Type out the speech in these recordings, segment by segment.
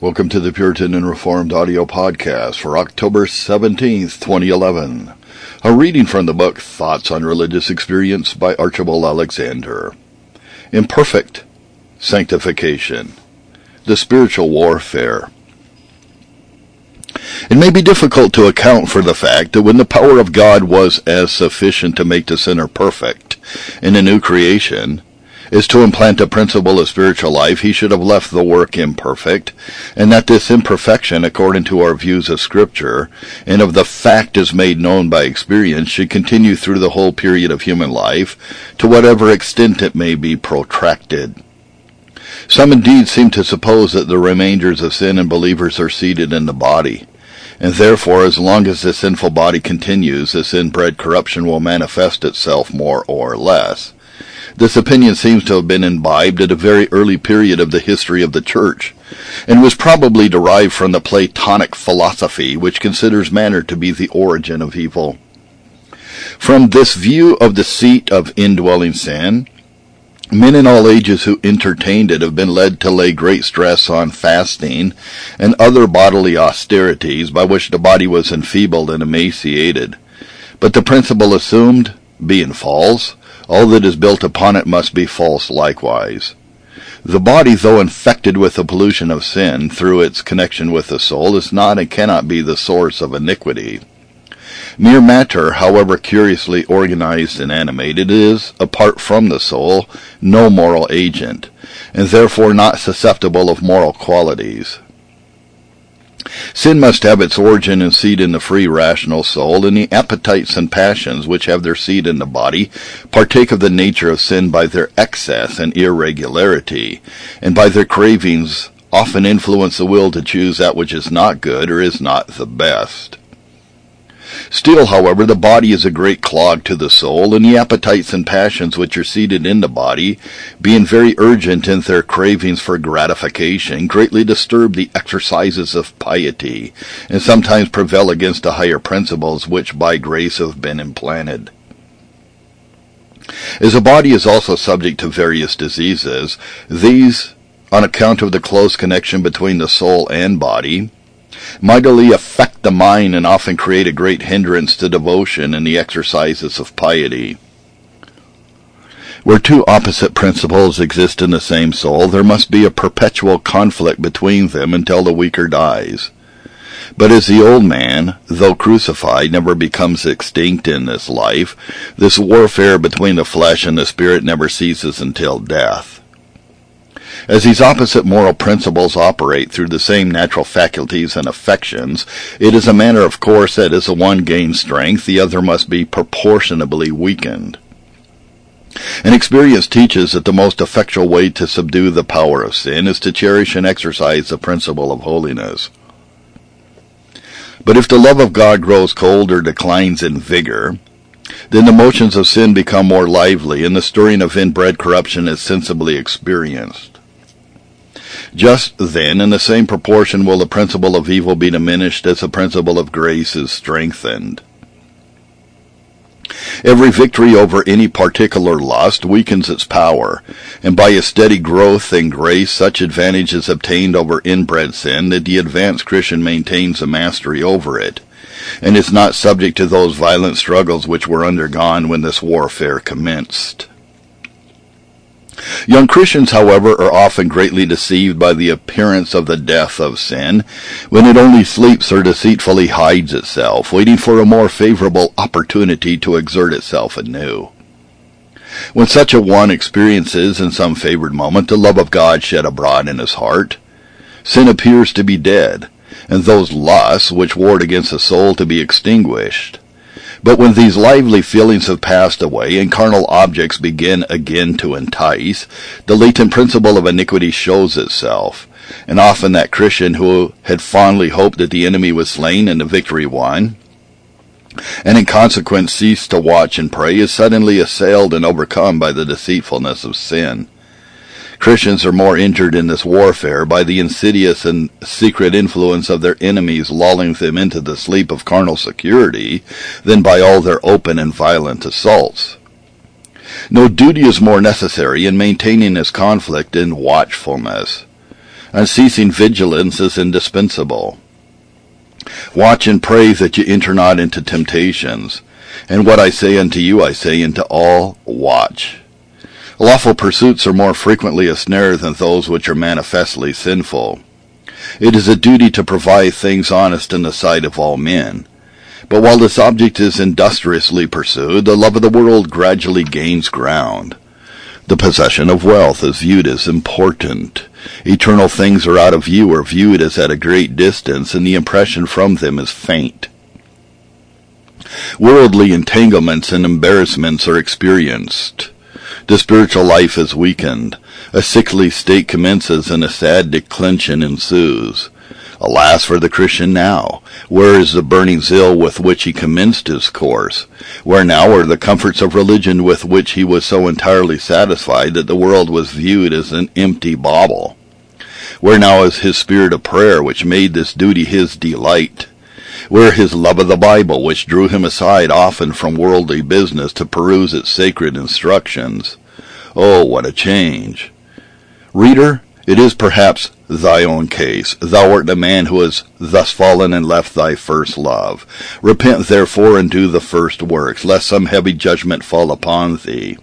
Welcome to the Puritan and Reformed audio podcast for October 17th, 2011. A reading from the book Thoughts on Religious Experience by Archibald Alexander. Imperfect Sanctification. The Spiritual Warfare. It may be difficult to account for the fact that when the power of God was as sufficient to make the sinner perfect in a new creation, is to implant a principle of spiritual life, he should have left the work imperfect, and that this imperfection, according to our views of Scripture, and of the fact as made known by experience, should continue through the whole period of human life, to whatever extent it may be protracted. Some indeed seem to suppose that the remainders of sin in believers are seated in the body, and therefore as long as the sinful body continues, this inbred corruption will manifest itself more or less. This opinion seems to have been imbibed at a very early period of the history of the Church, and was probably derived from the Platonic philosophy, which considers matter to be the origin of evil. From this view of the seat of indwelling sin, men in all ages who entertained it have been led to lay great stress on fasting and other bodily austerities by which the body was enfeebled and emaciated. But the principle assumed, being false, all that is built upon it must be false likewise. The body, though infected with the pollution of sin through its connection with the soul, is not and cannot be the source of iniquity. Mere matter, however curiously organized and animated, is, apart from the soul, no moral agent, and therefore not susceptible of moral qualities. Sin must have its origin and seat in the free rational soul, and the appetites and passions which have their seat in the body partake of the nature of sin by their excess and irregularity, and by their cravings often influence the will to choose that which is not good or is not the best. Still, however, the body is a great clog to the soul, and the appetites and passions which are seated in the body, being very urgent in their cravings for gratification, greatly disturb the exercises of piety, and sometimes prevail against the higher principles which by grace have been implanted. As the body is also subject to various diseases, these, on account of the close connection between the soul and body, mightily affect the mind and often create a great hindrance to devotion and the exercises of piety. Where two opposite principles exist in the same soul, there must be a perpetual conflict between them until the weaker dies. But as the old man, though crucified, never becomes extinct in this life, this warfare between the flesh and the spirit never ceases until death. As these opposite moral principles operate through the same natural faculties and affections, it is a matter of course that as the one gains strength, the other must be proportionably weakened. And experience teaches that the most effectual way to subdue the power of sin is to cherish and exercise the principle of holiness. But if the love of God grows cold or declines in vigor, then the motions of sin become more lively, and the stirring of inbred corruption is sensibly experienced. Just then, in the same proportion, will the principle of evil be diminished as the principle of grace is strengthened. Every victory over any particular lust weakens its power, and by a steady growth in grace such advantage is obtained over inbred sin that the advanced Christian maintains a mastery over it, and is not subject to those violent struggles which were undergone when this warfare commenced. Young Christians, however, are often greatly deceived by the appearance of the death of sin, when it only sleeps or deceitfully hides itself, waiting for a more favorable opportunity to exert itself anew. When such a one experiences in some favored moment the love of God shed abroad in his heart, sin appears to be dead, and those lusts which warred against the soul to be extinguished. But when these lively feelings have passed away and carnal objects begin again to entice, the latent principle of iniquity shows itself, and often that Christian who had fondly hoped that the enemy was slain and the victory won, and in consequence ceased to watch and pray, is suddenly assailed and overcome by the deceitfulness of sin. Christians are more injured in this warfare by the insidious and secret influence of their enemies lulling them into the sleep of carnal security than by all their open and violent assaults. No duty is more necessary in maintaining this conflict in watchfulness. Unceasing vigilance is indispensable. Watch and pray that you enter not into temptations. And what I say unto you, I say unto all, watch. Lawful pursuits are more frequently a snare than those which are manifestly sinful. It is a duty to provide things honest in the sight of all men. But while this object is industriously pursued, the love of the world gradually gains ground. The possession of wealth is viewed as important. Eternal things are out of view or viewed as at a great distance, and the impression from them is faint. Worldly entanglements and embarrassments are experienced. The spiritual life is weakened. A sickly state commences and a sad declension ensues. Alas for the Christian now! Where is the burning zeal with which he commenced his course? Where now are the comforts of religion with which he was so entirely satisfied that the world was viewed as an empty bauble? Where now is his spirit of prayer which made this duty his delight? Where his love of the Bible which drew him aside often from worldly business to peruse its sacred instructions? Oh, what a change! Reader, it is perhaps thy own case. Thou art a man who has thus fallen and left thy first love. Repent therefore and do the first works, lest some heavy judgment fall upon thee.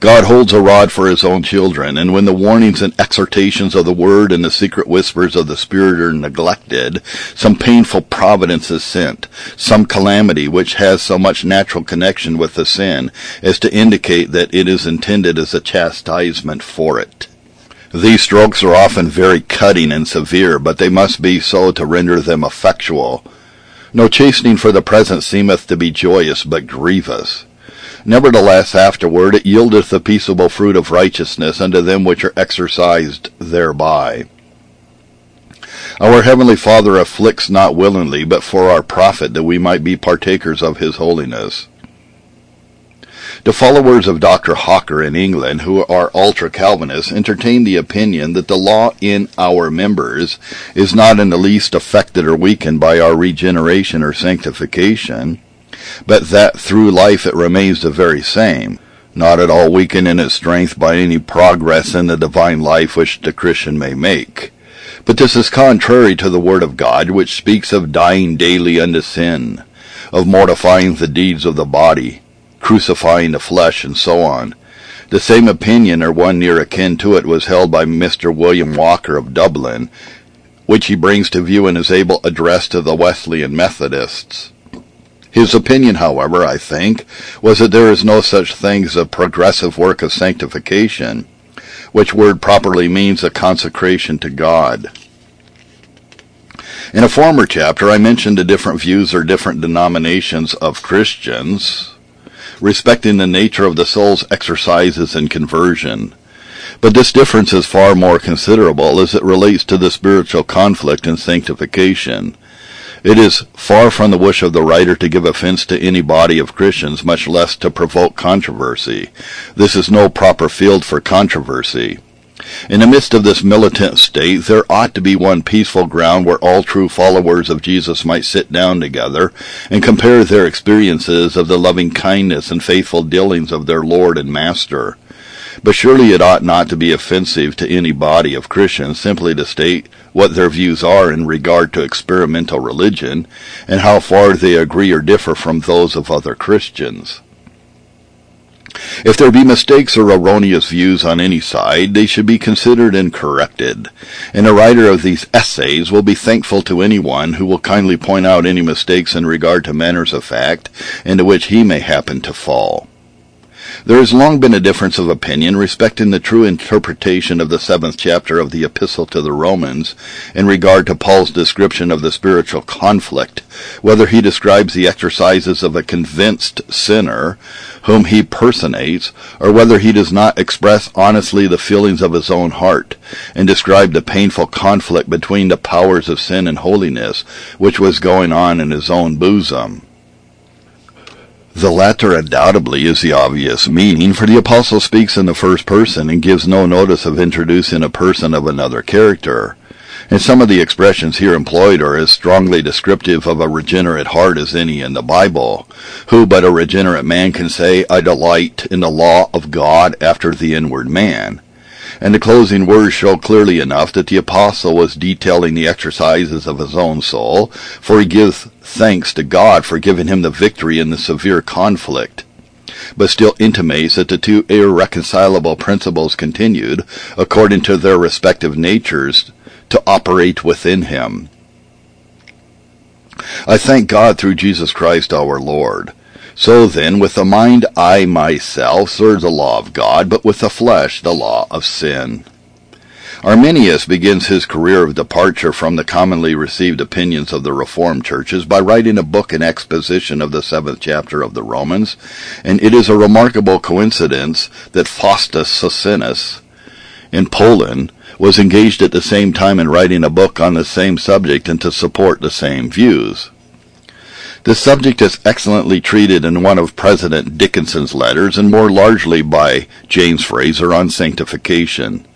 God holds a rod for his own children, and when the warnings and exhortations of the word and the secret whispers of the Spirit are neglected, some painful providence is sent, some calamity which has so much natural connection with the sin as to indicate that it is intended as a chastisement for it. These strokes are often very cutting and severe, but they must be so to render them effectual. No chastening for the present seemeth to be joyous, but grievous. Nevertheless, afterward it yieldeth the peaceable fruit of righteousness unto them which are exercised thereby. Our heavenly Father afflicts not willingly, but for our profit, that we might be partakers of his holiness. The followers of Dr. Hawker in England, who are ultra Calvinists, entertain the opinion that the law in our members is not in the least affected or weakened by our regeneration or sanctification, but that through life it remains the very same, not at all weakened in its strength by any progress in the divine life which the Christian may make. But this is contrary to the Word of God, which speaks of dying daily unto sin, of mortifying the deeds of the body, crucifying the flesh, and so on. The same opinion, or one near akin to it, was held by Mr. William Walker of Dublin, which he brings to view in his able address to the Wesleyan Methodists. His opinion, however, I think, was that there is no such thing as a progressive work of sanctification, which word properly means a consecration to God. In a former chapter, I mentioned the different views or different denominations of Christians respecting the nature of the soul's exercises in conversion. But this difference is far more considerable as it relates to the spiritual conflict in sanctification. It is far from the wish of the writer to give offense to any body of Christians, much less to provoke controversy. This is no proper field for controversy. In the midst of this militant state, there ought to be one peaceful ground where all true followers of Jesus might sit down together and compare their experiences of the loving kindness and faithful dealings of their Lord and Master. But surely it ought not to be offensive to any body of Christians simply to state what their views are in regard to experimental religion and how far they agree or differ from those of other Christians. If there be mistakes or erroneous views on any side, they should be considered and corrected, and the writer of these essays will be thankful to anyone who will kindly point out any mistakes in regard to matters of fact into which he may happen to fall. There has long been a difference of opinion respecting the true interpretation of the seventh chapter of the Epistle to the Romans in regard to Paul's description of the spiritual conflict, whether he describes the exercises of a convinced sinner whom he personates, or whether he does not express honestly the feelings of his own heart, and describe the painful conflict between the powers of sin and holiness which was going on in his own bosom. The latter undoubtedly is the obvious meaning, for the apostle speaks in the first person and gives no notice of introducing a person of another character. And some of the expressions here employed are as strongly descriptive of a regenerate heart as any in the Bible. Who but a regenerate man can say, I delight in the law of God after the inward man? And the closing words show clearly enough that the apostle was detailing the exercises of his own soul, for he gives thanks to God for giving him the victory in the severe conflict but still intimates that the two irreconcilable principles continued, according to their respective natures, to operate within him. I thank God through Jesus Christ our Lord. So then, with the mind I myself serve the law of God, but with the flesh the law of sin. Arminius begins his career of departure from the commonly received opinions of the Reformed churches by writing a book in exposition of the seventh chapter of the Romans, and it is a remarkable coincidence that Faustus Socinus in Poland was engaged at the same time in writing a book on the same subject and to support the same views. This subject is excellently treated in one of President Dickinson's letters and more largely by James Fraser on sanctification.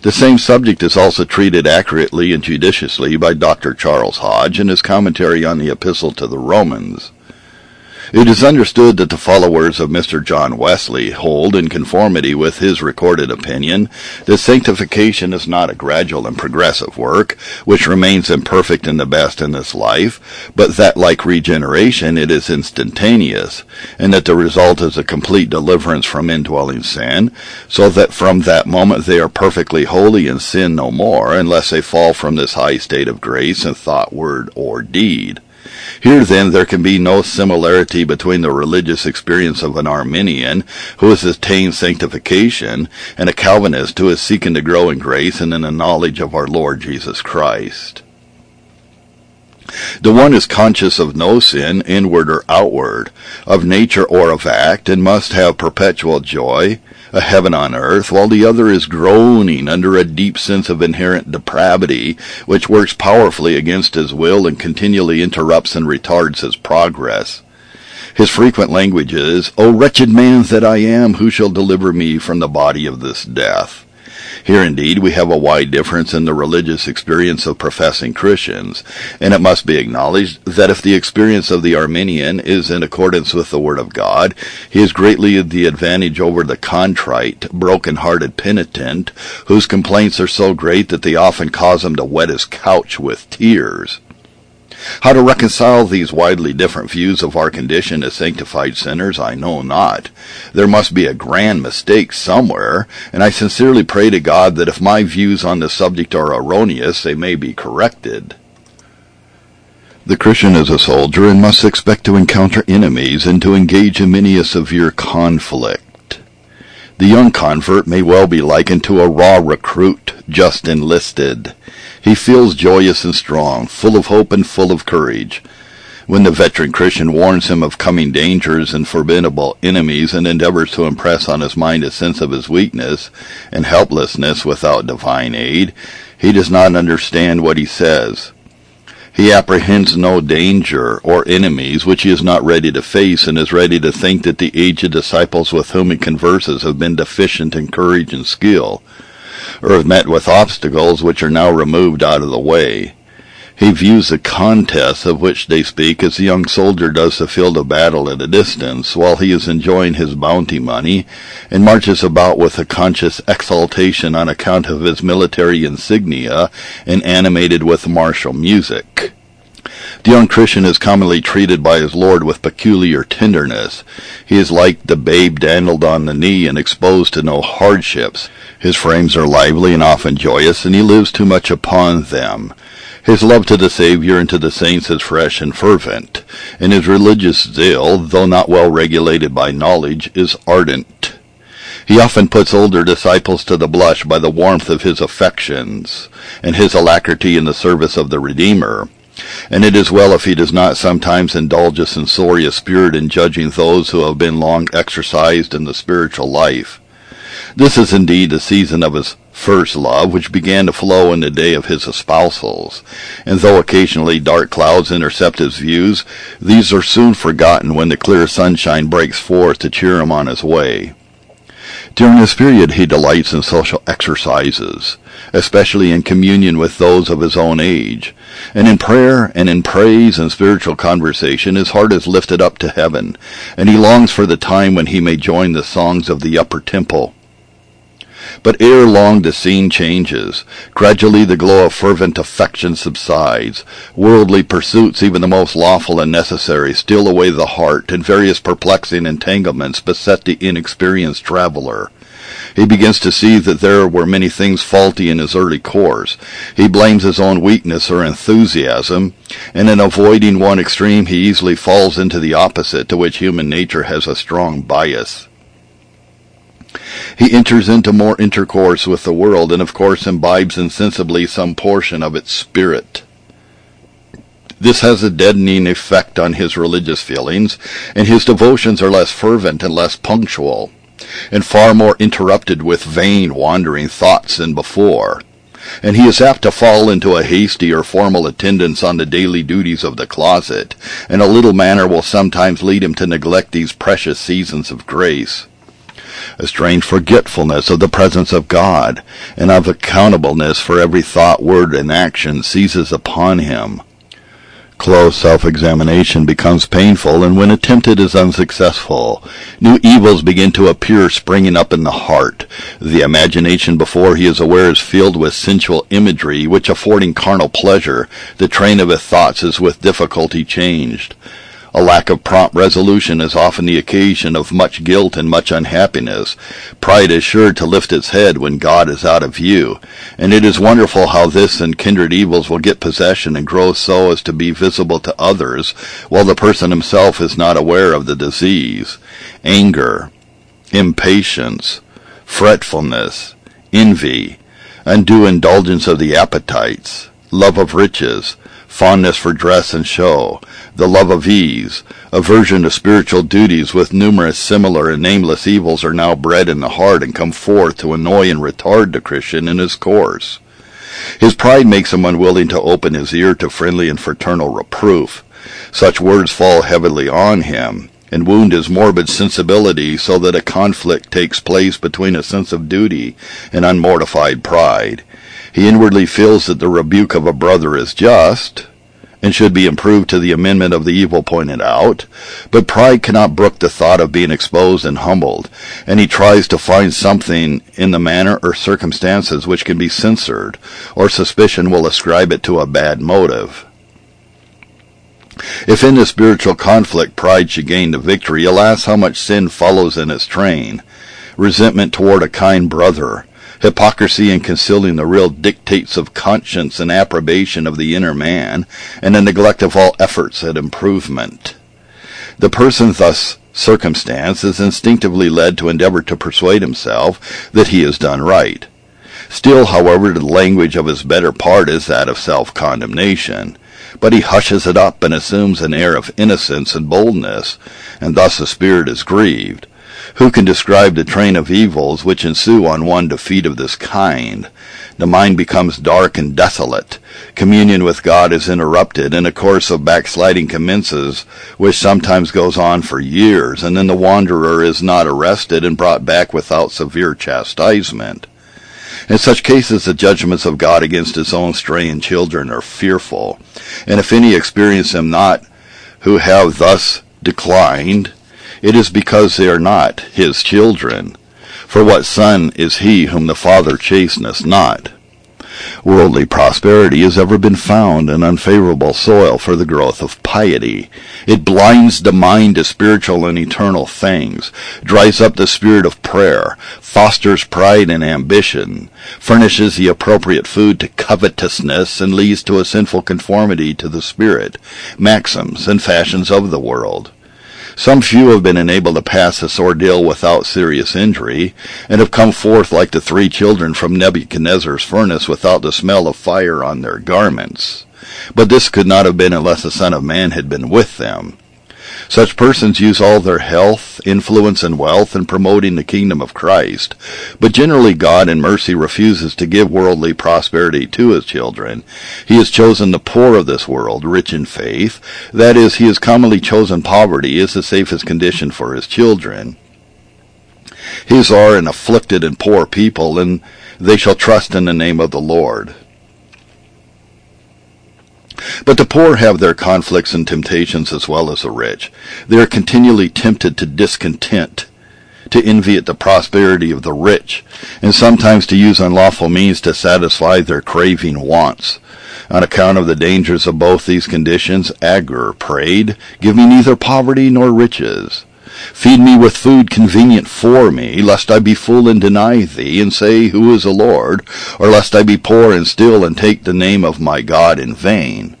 The same subject is also treated accurately and judiciously by Dr. Charles Hodge in his commentary on the Epistle to the Romans. It is understood that the followers of Mr. John Wesley hold, in conformity with his recorded opinion, that sanctification is not a gradual and progressive work, which remains imperfect in the best in this life, but that, like regeneration, it is instantaneous, and that the result is a complete deliverance from indwelling sin, so that from that moment they are perfectly holy and sin no more, unless they fall from this high state of grace in thought, word, or deed. Here then there can be no similarity between the religious experience of an Arminian who has attained sanctification and a Calvinist who is seeking to grow in grace and in the knowledge of our Lord Jesus Christ. The one is conscious of no sin, inward or outward, of nature or of act, and must have perpetual joy, a heaven on earth, while the other is groaning under a deep sense of inherent depravity, which works powerfully against his will and continually interrupts and retards his progress. His frequent language is, O wretched man that I am, who shall deliver me from the body of this death? Here indeed we have a wide difference in the religious experience of professing Christians, and it must be acknowledged that if the experience of the Arminian is in accordance with the Word of God, he has greatly the advantage over the contrite, broken-hearted penitent, whose complaints are so great that they often cause him to wet his couch with tears. How to reconcile these widely different views of our condition as sanctified sinners, I know not. There must be a grand mistake somewhere, and I sincerely pray to God that if my views on the subject are erroneous, they may be corrected. The Christian is a soldier and must expect to encounter enemies and to engage in many a severe conflict. The young convert may well be likened to a raw recruit just enlisted. He feels joyous and strong, full of hope and full of courage. When the veteran Christian warns him of coming dangers and formidable enemies and endeavors to impress on his mind a sense of his weakness and helplessness without divine aid, he does not understand what he says. He apprehends no danger or enemies which he is not ready to face and is ready to think that the aged disciples with whom he converses have been deficient in courage and skill or have met with obstacles which are now removed out of the way. He views the contest of which they speak as the young soldier does the field of battle at a distance, while he is enjoying his bounty money, and marches about with a conscious exultation on account of his military insignia, and animated with martial music. The young Christian is commonly treated by his Lord with peculiar tenderness. He is like the babe dandled on the knee and exposed to no hardships. His frames are lively and often joyous, and he lives too much upon them. His love to the Saviour and to the saints is fresh and fervent, and his religious zeal, though not well regulated by knowledge, is ardent. He often puts older disciples to the blush by the warmth of his affections, and his alacrity in the service of the Redeemer. And it is well if he does not sometimes indulge a censorious spirit in judging those who have been long exercised in the spiritual life. This is indeed the season of his first love, which began to flow in the day of his espousals. And though occasionally dark clouds intercept his views, these are soon forgotten when the clear sunshine breaks forth to cheer him on his way. During this period he delights in social exercises, especially in communion with those of his own age, and in prayer and in praise and spiritual conversation his heart is lifted up to heaven, and he longs for the time when he may join the songs of the upper temple But ere long the scene changes. Gradually the glow of fervent affection subsides. Worldly pursuits, even the most lawful and necessary, steal away the heart, and various perplexing entanglements beset the inexperienced traveler. He begins to see that there were many things faulty in his early course. He blames his own weakness or enthusiasm, and in avoiding one extreme he easily falls into the opposite to which human nature has a strong bias. He enters into more intercourse with the world and of course imbibes insensibly some portion of its spirit. This has a deadening effect on his religious feelings, and his devotions are less fervent and less punctual, and far more interrupted with vain wandering thoughts than before. And he is apt to fall into a hasty or formal attendance on the daily duties of the closet, and a little manner will sometimes lead him to neglect these precious seasons of grace a strange forgetfulness of the presence of God and of accountableness for every thought, word, and action seizes upon him. Close self-examination becomes painful, and when attempted is unsuccessful. New evils begin to appear springing up in the heart. The imagination before he is aware is filled with sensual imagery, which affording carnal pleasure, the train of his thoughts is with difficulty changed. A lack of prompt resolution is often the occasion of much guilt and much unhappiness. Pride is sure to lift its head when God is out of view, and it is wonderful how this and kindred evils will get possession and grow so as to be visible to others, while the person himself is not aware of the disease. Anger, impatience, fretfulness, envy, undue indulgence of the appetites, love of riches, fondness for dress and show, the love of ease, aversion to spiritual duties with numerous similar and nameless evils are now bred in the heart and come forth to annoy and retard the Christian in his course. His pride makes him unwilling to open his ear to friendly and fraternal reproof. Such words fall heavily on him, and wound his morbid sensibility so that a conflict takes place between a sense of duty and unmortified pride. He inwardly feels that the rebuke of a brother is just, and should be improved to the amendment of the evil pointed out, but pride cannot brook the thought of being exposed and humbled, and he tries to find something in the manner or circumstances which can be censored, or suspicion will ascribe it to a bad motive. If in the spiritual conflict pride should gain the victory, alas how much sin follows in its train. Resentment toward a kind brother, hypocrisy in concealing the real dictates of conscience and approbation of the inner man, and a neglect of all efforts at improvement. The person thus circumstanced is instinctively led to endeavor to persuade himself that he has done right. Still, however, the language of his better part is that of self-condemnation, but he hushes it up and assumes an air of innocence and boldness, and thus the spirit is grieved. Who can describe the train of evils which ensue on one defeat of this kind? The mind becomes dark and desolate. Communion with God is interrupted, and a course of backsliding commences, which sometimes goes on for years, and then the wanderer is not arrested and brought back without severe chastisement. In such cases, the judgments of God against his own straying children are fearful, and if any experience them not who have thus declined, it is because they are not his children. For what son is he whom the Father chasteneth not? Worldly prosperity has ever been found an unfavorable soil for the growth of piety. It blinds the mind to spiritual and eternal things, dries up the spirit of prayer, fosters pride and ambition, furnishes the appropriate food to covetousness, and leads to a sinful conformity to the spirit, maxims, and fashions of the world. Some few have been enabled to pass this ordeal without serious injury, and have come forth like the three children from Nebuchadnezzar's furnace without the smell of fire on their garments. But this could not have been unless the Son of Man had been with them. Such persons use all their health, influence, and wealth in promoting the kingdom of Christ, but generally God in mercy refuses to give worldly prosperity to his children. He has chosen the poor of this world, rich in faith. That is, he has commonly chosen poverty as the safest condition for his children. His are an afflicted and poor people, and they shall trust in the name of the Lord. But the poor have their conflicts and temptations as well as the rich. They are continually tempted to discontent, to envy at the prosperity of the rich, and sometimes to use unlawful means to satisfy their craving wants. On account of the dangers of both these conditions, Agur prayed, Give me neither poverty nor riches. Feed me with food convenient for me, lest I be full and deny thee, and say, Who is the Lord? Or lest I be poor and still, and take the name of my God in vain.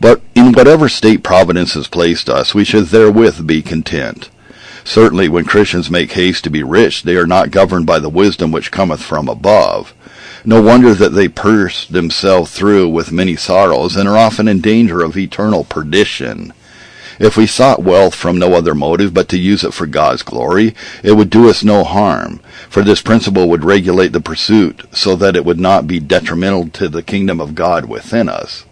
But in whatever state providence has placed us, we should therewith be content. Certainly when Christians make haste to be rich, they are not governed by the wisdom which cometh from above. No wonder that they pierce themselves through with many sorrows, and are often in danger of eternal perdition. If we sought wealth from no other motive but to use it for God's glory, it would do us no harm, for this principle would regulate the pursuit so that it would not be detrimental to the kingdom of God within us.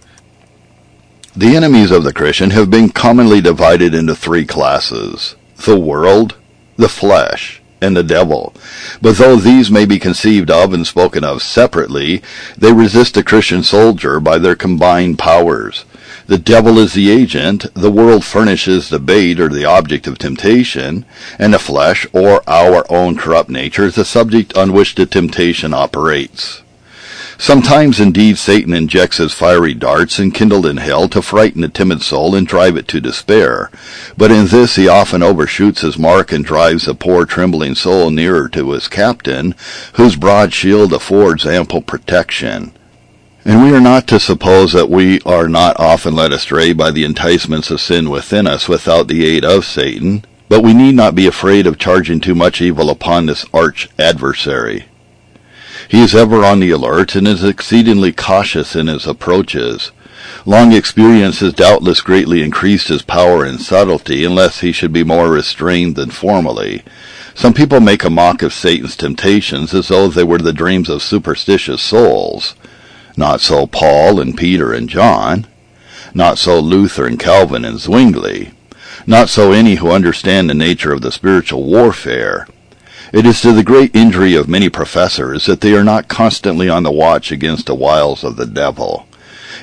The enemies of the Christian have been commonly divided into three classes the world, the flesh, and the devil. But though these may be conceived of and spoken of separately, they resist the Christian soldier by their combined powers. The devil is the agent, the world furnishes the bait or the object of temptation, and the flesh, or our own corrupt nature, is the subject on which the temptation operates. Sometimes indeed Satan injects his fiery darts enkindled in hell to frighten the timid soul and drive it to despair. But in this he often overshoots his mark and drives the poor trembling soul nearer to his captain, whose broad shield affords ample protection. And we are not to suppose that we are not often led astray by the enticements of sin within us without the aid of Satan, but we need not be afraid of charging too much evil upon this arch adversary. He is ever on the alert and is exceedingly cautious in his approaches. Long experience has doubtless greatly increased his power and subtlety, unless he should be more restrained than formerly. Some people make a mock of Satan's temptations as though they were the dreams of superstitious souls. Not so Paul and Peter and John. Not so Luther and Calvin and Zwingli. Not so any who understand the nature of the spiritual warfare. It is to the great injury of many professors that they are not constantly on the watch against the wiles of the devil.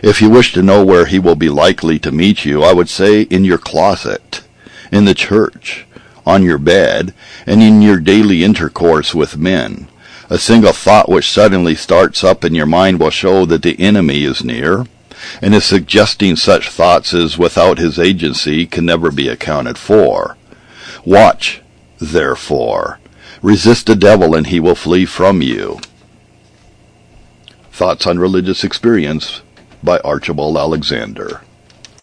If you wish to know where he will be likely to meet you, I would say in your closet, in the church, on your bed, and in your daily intercourse with men. A single thought which suddenly starts up in your mind will show that the enemy is near, and his suggesting such thoughts as without his agency can never be accounted for. Watch, therefore, Resist the devil and he will flee from you. Thoughts on Religious Experience by Archibald Alexander.